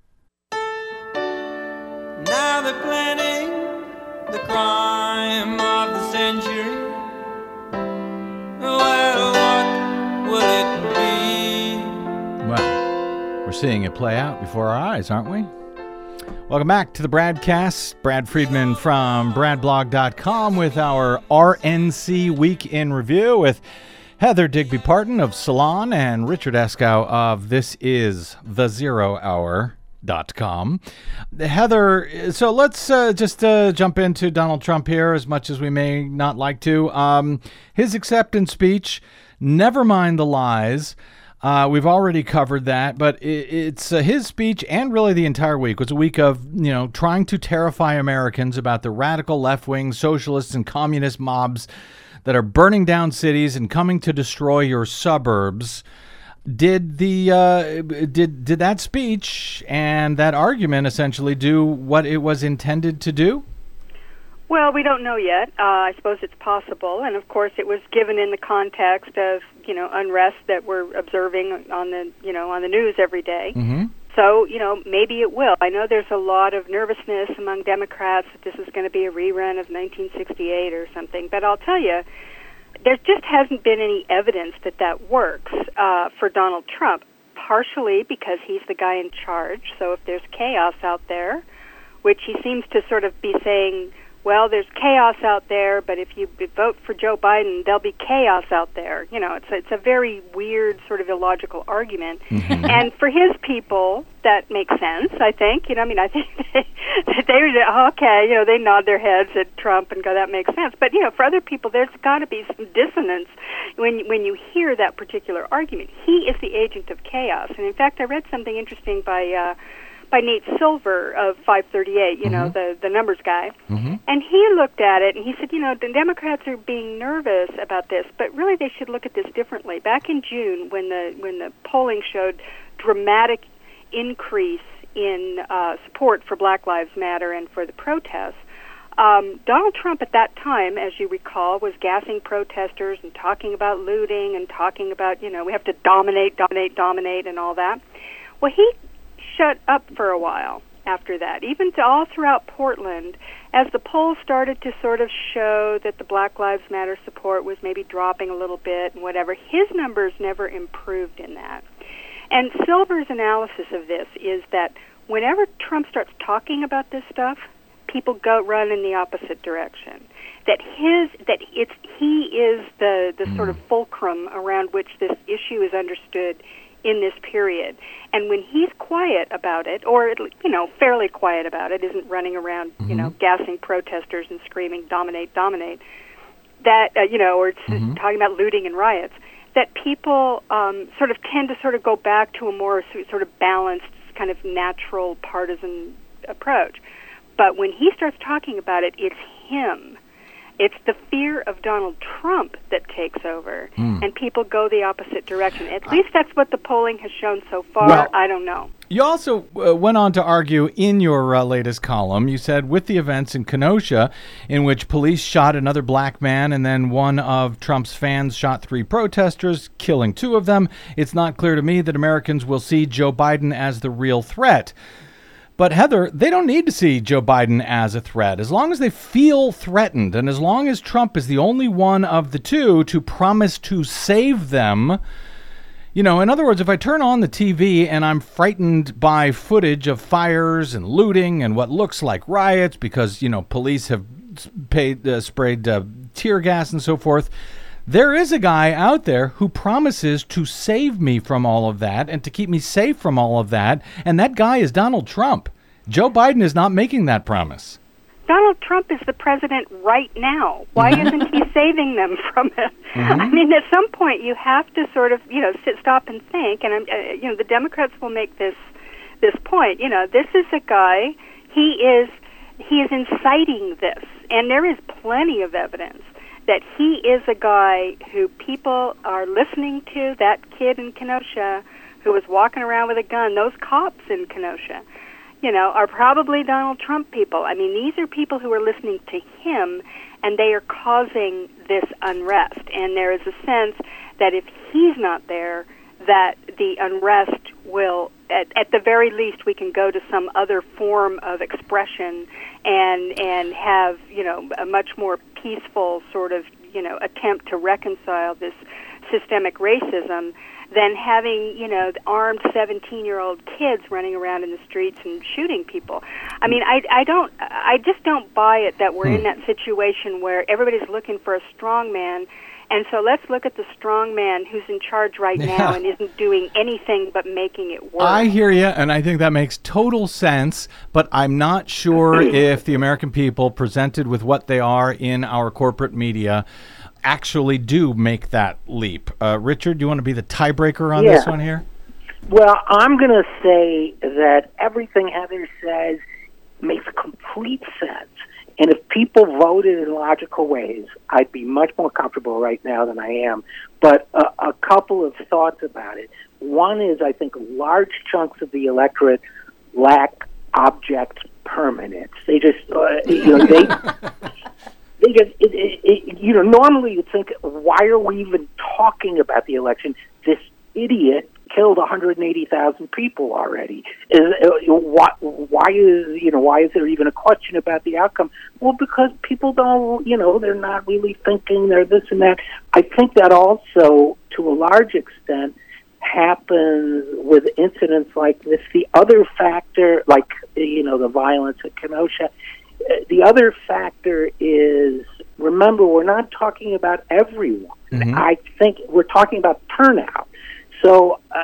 Well, we're seeing it play out before our eyes, aren't we? Welcome back to the BradCast. Brad Friedman from BradBlog.com with our RNC Week in Review with Heather Digby Parton of Salon and Richard Eskow of This Is the Zero Hour. Dot com. Heather, so let's uh, just uh, jump into Donald Trump here as much as we may not like to. Um, his acceptance speech, never mind the lies. Uh, we've already covered that, but it, it's uh, his speech and really the entire week was a week of you know trying to terrify Americans about the radical left wing socialists and communist mobs that are burning down cities and coming to destroy your suburbs. Did the uh, did did that speech and that argument essentially do what it was intended to do? Well, we don't know yet. Uh, I suppose it's possible, and of course, it was given in the context of you know unrest that we're observing on the you know on the news every day. Mm-hmm. So you know maybe it will. I know there's a lot of nervousness among Democrats that this is going to be a rerun of 1968 or something. But I'll tell you, there just hasn't been any evidence that that works uh, for Donald Trump. Partially because he's the guy in charge. So if there's chaos out there, which he seems to sort of be saying, well, there's chaos out there, but if you vote for Joe Biden, there'll be chaos out there. You know, it's a, it's a very weird, sort of illogical argument. And for his people, that makes sense. I think. You know, I mean, I think they they were okay. You know, they nod their heads at Trump and go, that makes sense. But you know, for other people, there's got to be some dissonance when when you hear that particular argument. He is the agent of chaos, and in fact, I read something interesting by. Uh, by Nate Silver of 538, you know, the the numbers guy. And he looked at it and he said, you know, the Democrats are being nervous about this, but really they should look at this differently. Back in June when the when the polling showed dramatic increase in uh, support for Black Lives Matter and for the protests, um, Donald Trump at that time, as you recall, was gassing protesters and talking about looting and talking about, you know, we have to dominate, dominate, dominate, and all that. Well, he shut up for a while after that, even to all throughout Portland, as the polls started to sort of show that the Black Lives Matter support was maybe dropping a little bit and whatever. His numbers never improved in that. And Silver's analysis of this is that whenever Trump starts talking about this stuff, people go run in the opposite direction. That his that it's he is the the sort hmm. of fulcrum around which this issue is understood in this period. And when he's quiet about it, or you know fairly quiet about it, isn't running around you know gassing protesters and screaming dominate, dominate. That uh, you know, or it's talking about looting and riots. That people um, sort of tend to sort of go back to a more sort of balanced, kind of natural partisan approach. But when he starts talking about it, it's him. It's the fear of Donald Trump that takes over, Hmm. and people go the opposite direction. At least that's what the polling has shown so far. Well- I don't know. You also uh, went on to argue in your uh, latest column. You said with the events in Kenosha, in which police shot another black man and then one of Trump's fans shot three protesters, killing two of them, it's not clear to me that Americans will see Joe Biden as the real threat. But Heather, they don't need to see Joe Biden as a threat. As long as they feel threatened and as long as Trump is the only one of the two to promise to save them, you know, in other words, if I turn on the TV and I'm frightened by footage of fires and looting and what looks like riots because, you know, police have paid, uh, sprayed uh, tear gas and so forth, there is a guy out there who promises to save me from all of that and to keep me safe from all of that. And that guy is Donald Trump. Joe Biden is not making that promise. Donald Trump is the president right now. Why Mm-hmm. isn't he saving them from it? I mean, at some point, you have to sort of, you know, sit, stop, and think. And I'm, uh, you know, the Democrats will make this this point. You know, this is a guy. He is he is inciting this, and there is plenty of evidence that he is a guy who people are listening to. That kid in Kenosha who was walking around with a gun. Those cops in Kenosha you know, are probably Donald Trump people. I mean, these are people who are listening to him, and they are causing this unrest. And there is a sense that if he's not there, that the unrest will, at, at the very least, we can go to some other form of expression and and have you know a much more peaceful sort of you know attempt to reconcile this systemic racism than having you know armed 17 year old kids running around in the streets and shooting people. I mean i i don't i just don't buy it that we're in hmm. that situation where everybody's looking for a strong man and so let's look at the strong man who's in charge right now and isn't doing anything but making it worse I hear you, and I think that makes total sense. But I'm not sure if the American people, presented with what they are in our corporate media, actually do make that leap. Uh, Richard, do you want to be the tiebreaker on this one here? Well, I'm going to say that everything Heather says makes complete sense. And if people voted in logical ways, I'd be much more comfortable right now than I am. But a, a couple of thoughts about it. One is I think large chunks of the electorate lack object permanence. They just, uh, you know, they they just, it, it, it, you know, normally you'd think, why are we even talking about the election? This idiot killed 180,000 people already. Is uh, why, why is you know why is there even a question about the outcome? Well, because people don't, you know, they're not really thinking. They're this and that. I think that also, to a large extent, happens with incidents like this. The other factor, like you know, the violence at Kenosha. uh, The other factor is remember we're not talking about everyone. I think we're talking about turnout. So, uh,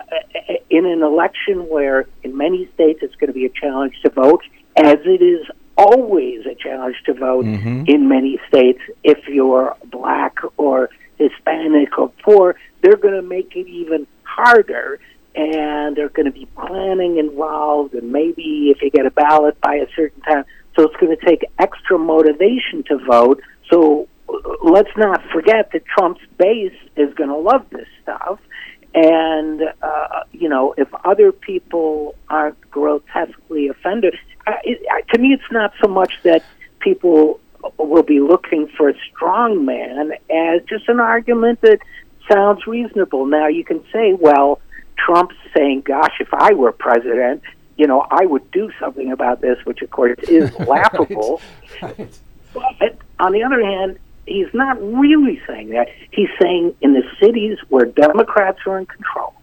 in an election where in many states it's going to be a challenge to vote, as it is always a challenge to vote in many states, if you're black or Hispanic or poor, they're going to make it even harder. And there's going to be planning involved, and maybe if you get a ballot by a certain time. So it's going to take extra motivation to vote. So uh, let's not forget that Trump's base is going to love this stuff. And, uh, you know, if other people aren't grotesquely offended, it, uh, to me, it's not so much that people will be looking for a strong man as just an argument that sounds reasonable. Now, you can say, well, Trump's saying, gosh, if I were president, you know, I would do something about this, which, of course, is laughable. But on the other hand, he's not really saying that. He's saying in the cities where Democrats are in control,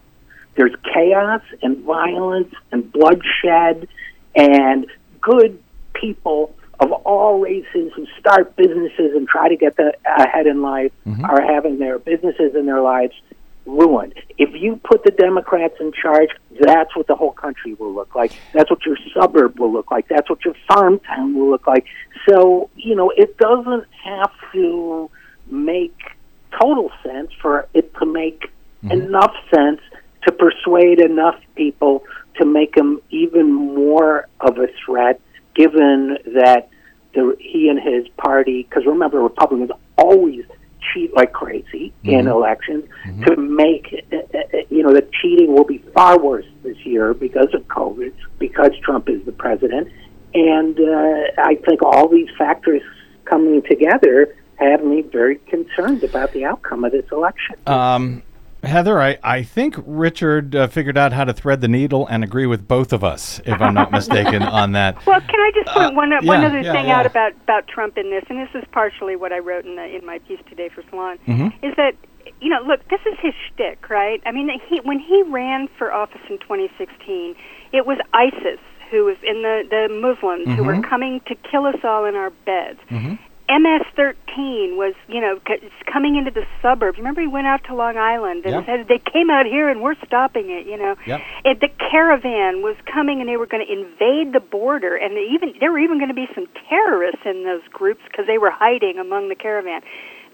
there's chaos and violence and bloodshed, and good people of all races who start businesses and try to get the, ahead in life mm-hmm. are having their businesses and their lives ruined. If you put the Democrats in charge, that's what the whole country will look like. That's what your suburb will look like. That's what your farm town will look like. So, you know, it doesn't have to make total sense for it to make mm-hmm. enough sense to persuade enough people to make him even more of a threat, given that the, he and his party, because remember, Republicans always cheat like crazy in elections to make, uh, uh, you know, the cheating will be far worse this year because of COVID, because Trump is the president. And uh, I think all these factors coming together have me very concerned about the outcome of this election. Um, Heather, I, I think Richard uh, figured out how to thread the needle and agree with both of us, if I'm not mistaken, on that. Well, can I just point one one yeah, other yeah, thing yeah. out about about Trump in this, and this is partially what I wrote in the, in my piece today for Salon, Mhm. is that you know, look, this is his shtick, right? I mean, he when he ran for office in 2016, it was ISIS who was in the the Muslims who were Mhm. coming to kill us all in our beds. Mm-hmm. MS-13 was, you know, c- coming into the suburbs. Remember, he went out to Long Island and Yep. said they came out here and we're stopping it. You know, it, the caravan was coming and they were going to invade the border, and they even there were even going to be some terrorists in those groups because they were hiding among the caravan.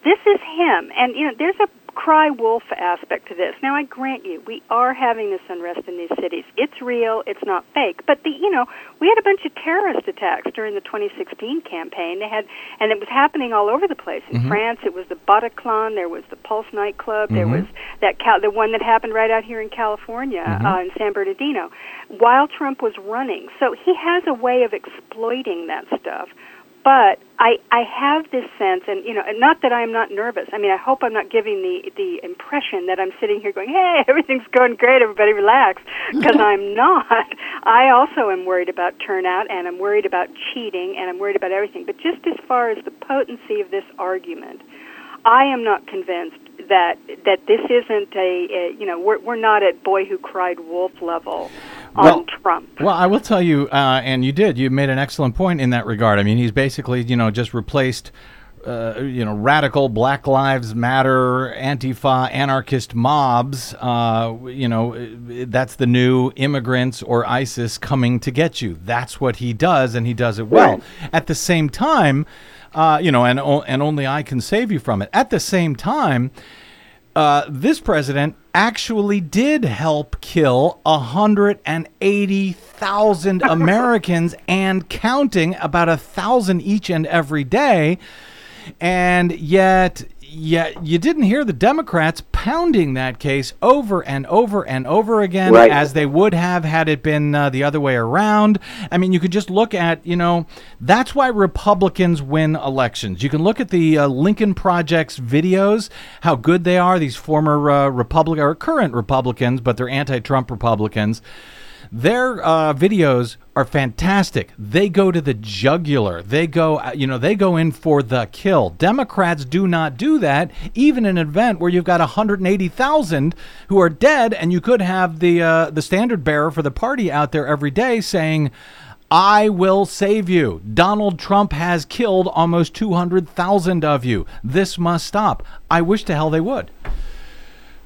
This is him, and you know, there's a cry wolf aspect to this. Now, I grant you, we are having this unrest in these cities. It's real. It's not fake. But the, you know, we had a bunch of terrorist attacks during the 2016 campaign. They had, and it was happening all over the place. In Mhm. France, it was the Bataclan. There was the Pulse nightclub. There Mhm. was that Cal- the one that happened right out here in California, Mhm. uh, in San Bernardino, while Trump was running. So he has a way of exploiting that stuff. But I, I have this sense, and you know, not that I'm not nervous. I mean, I hope I'm not giving the the impression that I'm sitting here going, "Hey, everything's going great, everybody relax," because I'm not. I also am worried about turnout, and I'm worried about cheating, and I'm worried about everything. But just as far as the potency of this argument, I am not convinced that that this isn't a, a you know we're we're not at boy who cried wolf level Well- on Trump. Well, I will tell you, uh, and you did. You made an excellent point in that regard. I mean, he's basically, you know, just replaced, uh, you know, radical Black Lives Matter, Antifa, anarchist mobs. Uh, you know, that's the new immigrants or ISIS coming to get you. That's what he does, and he does it well. Right. At the same time, uh, you know, and and only I can save you from it. At the same time uh, this president actually did help kill 180,000 Americans and counting, about a thousand each and every day. And yet, yet you didn't hear the Democrats pounding that case over and over and over again, Right. as they would have had it been uh, the other way around. I mean, you could just look at, you know, that's why Republicans win elections. You can look at the uh, Lincoln Project's videos, how good they are, these former uh, Republican or current Republicans, but they're anti Trump Republicans. Their uh, videos are fantastic. They go to the jugular. They go, uh, you know, they go in for the kill. Democrats do not do that, even in an event where you've got 180,000 who are dead, and you could have the uh, the standard bearer for the party out there every day saying, "I will save you." Donald Trump has killed almost 200,000 of you. This must stop. I wish to hell they would.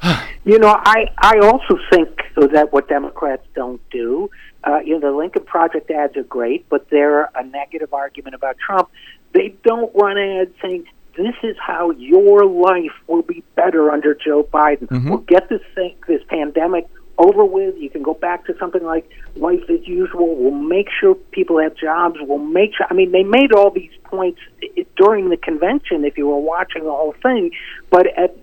You know, I I also think that what Democrats don't do, uh, you know, the Lincoln Project ads are great, but they're a negative argument about Trump. They don't run ads saying this is how your life will be better under Joe Biden. Mhm. We'll get this thing, this pandemic over with. You can go back to something like life as usual. We'll make sure people have jobs. We'll make sure. I mean, they made all these points during the convention. If you were watching the whole thing, but at,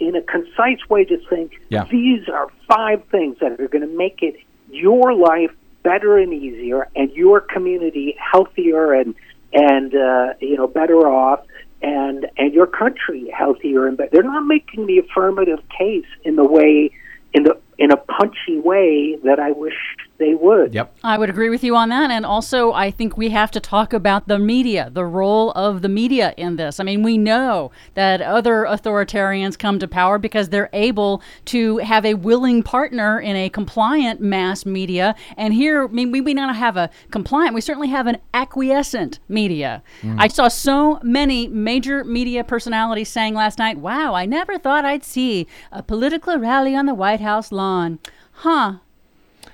in a concise way, just saying Yeah. these are five things that are going to make it your life better and easier, and your community healthier and and uh, you know better off, and and your country healthier and better. They're not making the affirmative case in the way in the in a punchy way that I wish they would. Yep. I would agree with you on that. And also, I think we have to talk about the media, the role of the media in this. I mean, we know that other authoritarians come to power because they're able to have a willing partner in a compliant mass media. And here, I mean, we may not have a compliant, we certainly have an acquiescent media. Mm. I saw so many major media personalities saying last night, wow, I never thought I'd see a political rally on the White House lawn. Huh.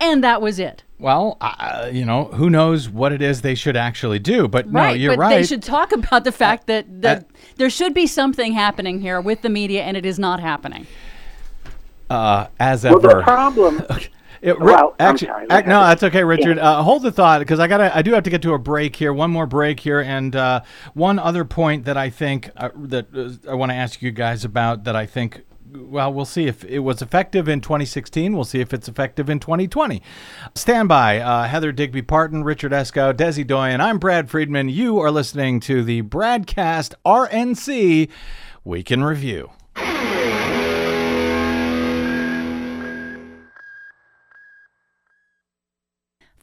And that was it. Well, uh, you know, who knows what it is they should actually do? But no, you're but right. they should talk about the fact that, that there should be something happening here with the media, and it is not happening. uh, as Well, ever. the problem. It, Well, I'm actually, sorry, ac- no, that's okay, Richard. Yeah. Uh, hold the thought because I gotta, I do have to get to a break here. One more break here, and uh, one other point that I think uh, that uh, I want to ask you guys about that I think. Well, we'll see if it was effective in 2016. We'll see if it's effective in 2020. Stand by. Uh, Heather Digby Parton, Richard Eskow, Desi Doyen. I'm Brad Friedman. You are listening to the Bradcast RNC Week in Review.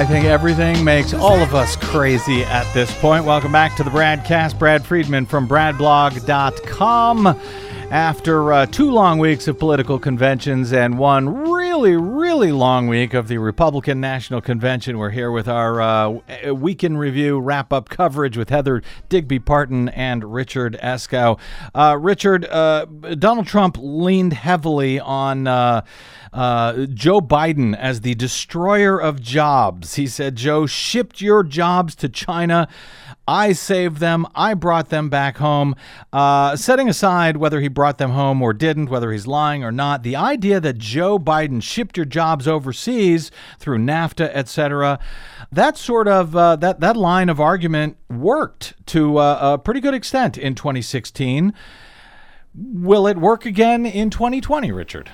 I think everything makes all of us crazy at this point. Welcome back to the Bradcast. Brad Friedman from BradBlog.com. After uh, two long weeks of political conventions and one really, really long week of the Republican National Convention, we're here with our uh, week in review wrap up coverage with Heather Digby Parton and Richard Eskow. Uh, Richard, uh, Donald Trump leaned heavily on. Uh, uh, Joe Biden as the destroyer of jobs. He said, Joe shipped your jobs to China. I saved them. I brought them back home. Uh, setting aside whether he brought them home or didn't, whether he's lying or not, the idea that Joe Biden shipped your jobs overseas through NAFTA, etc., that sort of uh, that that line of argument worked to uh, a pretty good extent in 2016. Will it work again in 2020, Richard?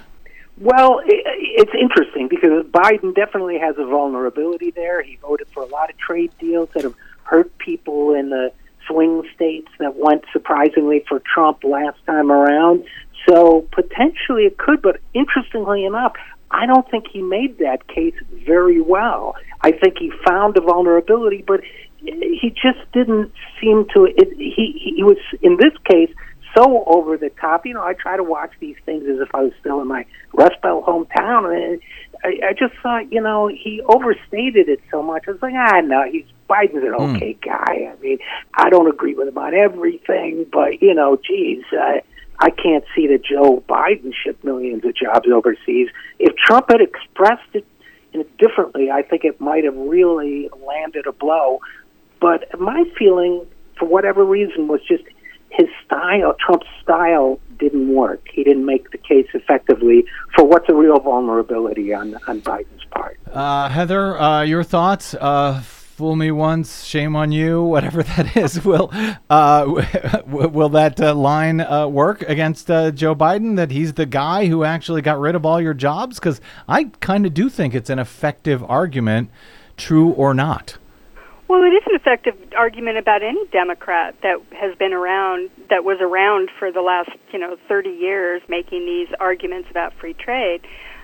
Well, it's interesting because Biden definitely has a vulnerability there. He voted for a lot of trade deals that have hurt people in the swing states that went surprisingly for Trump last time around. So potentially it could, but interestingly enough, I don't think he made that case very well. I think he found a vulnerability, but he just didn't seem to. It, he he was in this case so over the top. You know, I try to watch these things as if I was still in my Rust Belt hometown, and I, I just thought, you know, he overstated it so much. I was like, ah, no, he's Biden's an Hmm. okay guy. I mean, I don't agree with him on everything, but you know, geez, I, I can't see that Joe Biden shipped millions of jobs overseas. If Trump had expressed it in differently, I think it might have really landed a blow. But my feeling, for whatever reason, was just his style, Trump's style, didn't work. He didn't make the case effectively for what's a real vulnerability on on Biden's part. Uh, Heather, uh, your thoughts? Uh, fool me once, shame on you. Whatever that is, will uh, will that uh, line uh, work against uh, Joe Biden? That he's the guy who actually got rid of all your jobs? Because I kind of do think it's an effective argument, true or not. Well, it is an effective argument about any Democrat that has been around, that was around for the last, you know, 30 years, making these arguments about free trade.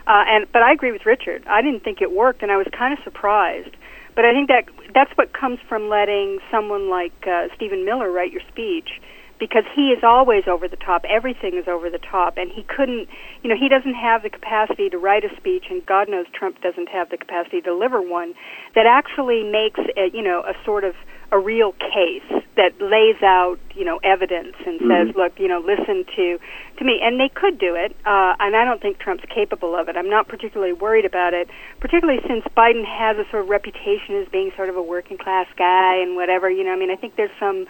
Uh, and but I agree with Richard. I didn't think it worked, and I was kind of surprised. But I think that that's what comes from letting someone like uh, Stephen Miller write your speech, because he is always over the top. Everything is over the top, and he couldn't. You know, he doesn't have the capacity to write a speech, and God knows Trump doesn't have the capacity to deliver one that actually makes a, you know a sort of a real case that lays out you know evidence and says, Mhm. look, you know, listen to to me, and they could do it, uh, and I don't think Trump's capable of it. I'm not particularly worried about it, particularly since Biden has a sort of reputation as being sort of a working class guy and whatever. You know, I mean, I think there's some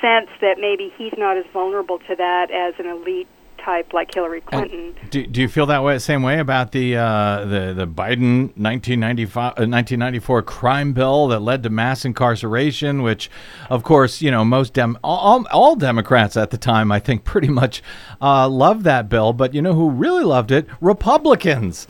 sense that maybe he's not as vulnerable to that as an elite type like Hillary Clinton. Do, do you feel that way, same way about the uh, the the Biden 1995 uh, 1994 crime bill that led to mass incarceration, which, of course, you know most dem all, all Democrats at the time, I think, pretty much uh, loved that bill. But you know who really loved it? Republicans.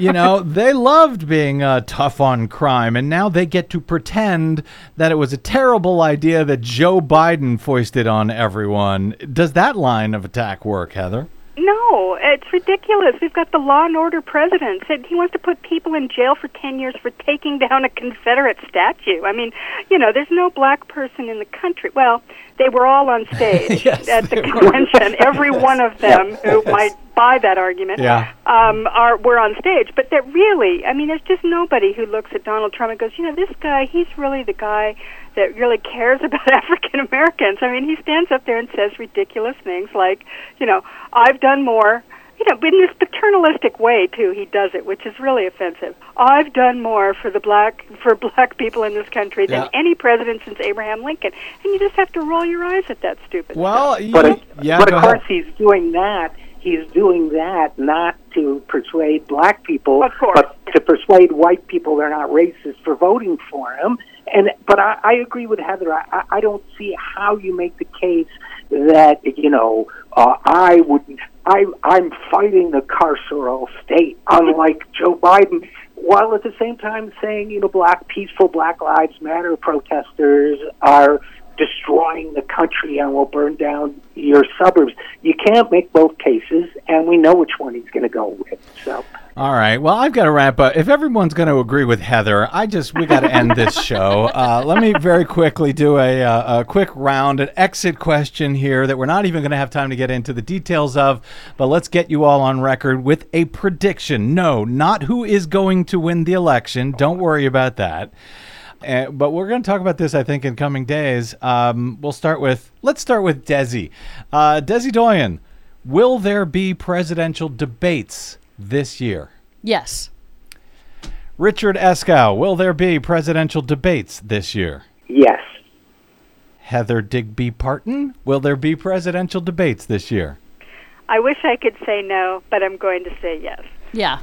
you know they loved being uh, tough on crime, and now they get to pretend that it was a terrible idea that Joe Biden foisted on everyone. Does that line of attack work, Heather? No, it's ridiculous. We've got the law and order president. Said he wants to put people in jail for 10 years for taking down a Confederate statue. I mean, you know, there's no black person in the country. Well, they were all on stage Yes, at the they were. convention. Every one of them who Yes. might buy that argument Yeah. um, are were on stage. But that really, I mean, there's just nobody who looks at Donald Trump and goes, you know, this guy, he's really the guy that really cares about African Americans. I mean, he stands up there and says ridiculous things like, you know, I've done more. You know, in this paternalistic way too, he does it, which is really offensive. I've done more for the black for black people in this country than Yeah. any president since Abraham Lincoln, and you just have to roll your eyes at that stupid. Well, stuff. But, yeah, but go of ahead. course, he's doing that. He's doing that not to persuade black people, Of course. but to persuade white people they're not racist for voting for him. And but I, I agree with Heather. I, I- I don't see how you make the case that you know uh, I would. I I'm fighting the carceral state, unlike Joe Biden, while at the same time saying you know black peaceful Black Lives Matter protesters are destroying the country and will burn down your suburbs. You can't make both cases, and we know which one he's going to go with. So. All right. Well, I've got to wrap up. If everyone's going to agree with Heather, I just we got to end this show. Uh, let me very quickly do a, uh, a quick round, an exit question here that we're not even going to have time to get into the details of. But let's get you all on record with a prediction. No, not who is going to win the election. Don't worry about that. Uh, but we're going to talk about this, I think, in coming days. Um, we'll start with let's start with Desi. Uh, Desi Doyen, will there be presidential debates this year? Yes. Richard Eskow, will there be presidential debates this year? Yes. Heather Digby Parton, will there be presidential debates this year? I wish I could say no, but I'm going to say yes. Yeah.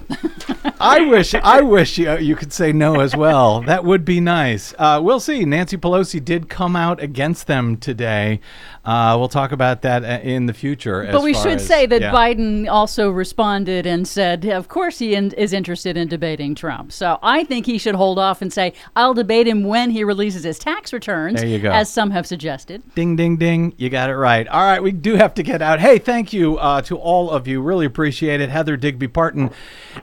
I wish I wish you, you could say no as well. That would be nice. Uh, we'll see. Nancy Pelosi did come out against them today. Uh, we'll talk about that uh, in the future. But as we should as- say that yeah. Biden also responded and said, of course, he in, is interested in debating Trump. So I think he should hold off and say, I'll debate him when he releases his tax returns, There you go. as some have suggested. Ding, ding, ding. You got it right. All right, we do have to get out. Hey, thank you uh, to all of you. Really appreciate it. Heather Digby Parton,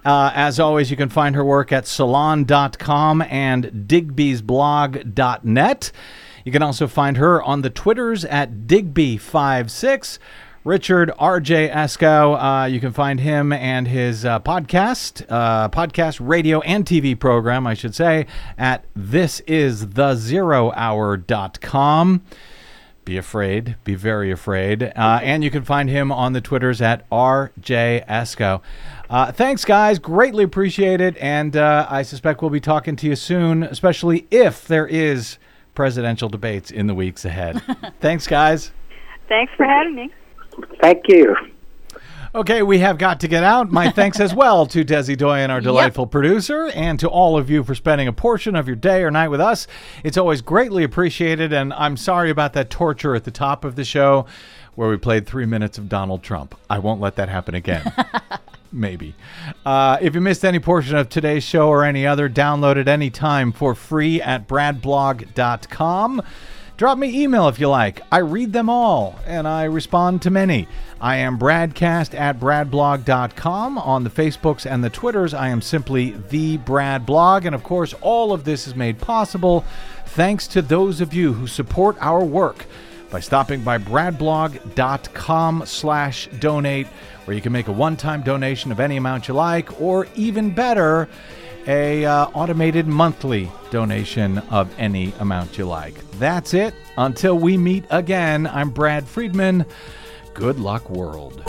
uh, as always, you can find her work at salon.com and digbysblog.net. You can also find her on the Twitters at Digby56. Richard R.J. Eskow, uh, you can find him and his uh, podcast, uh, podcast, radio, and TV program, I should say, at thisisthezerohour.com. Be afraid, be very afraid. Uh, and you can find him on the Twitters at RJ Eskow. Uh, thanks, guys. Greatly appreciate it. And uh, I suspect we'll be talking to you soon, especially if there is presidential debates in the weeks ahead. thanks, guys. Thanks for having me. Thank you. Okay, we have got to get out. My thanks as well to Desi Doyen, our delightful producer, and to all of you for spending a portion of your day or night with us. It's always greatly appreciated, and I'm sorry about that torture at the top of the show where we played three minutes of Donald Trump. I won't let that happen again. Maybe. Uh, if you missed any portion of today's show or any other, download it anytime for free at bradblog.com. Drop me email if you like. I read them all and I respond to many. I am Bradcast at bradblog.com. On the Facebooks and the Twitters, I am simply the Brad Blog. And of course, all of this is made possible thanks to those of you who support our work by stopping by bradblog.com slash donate, where you can make a one-time donation of any amount you like, or even better, a uh, automated monthly donation of any amount you like. That's it. Until we meet again, I'm Brad Friedman. Good luck, world.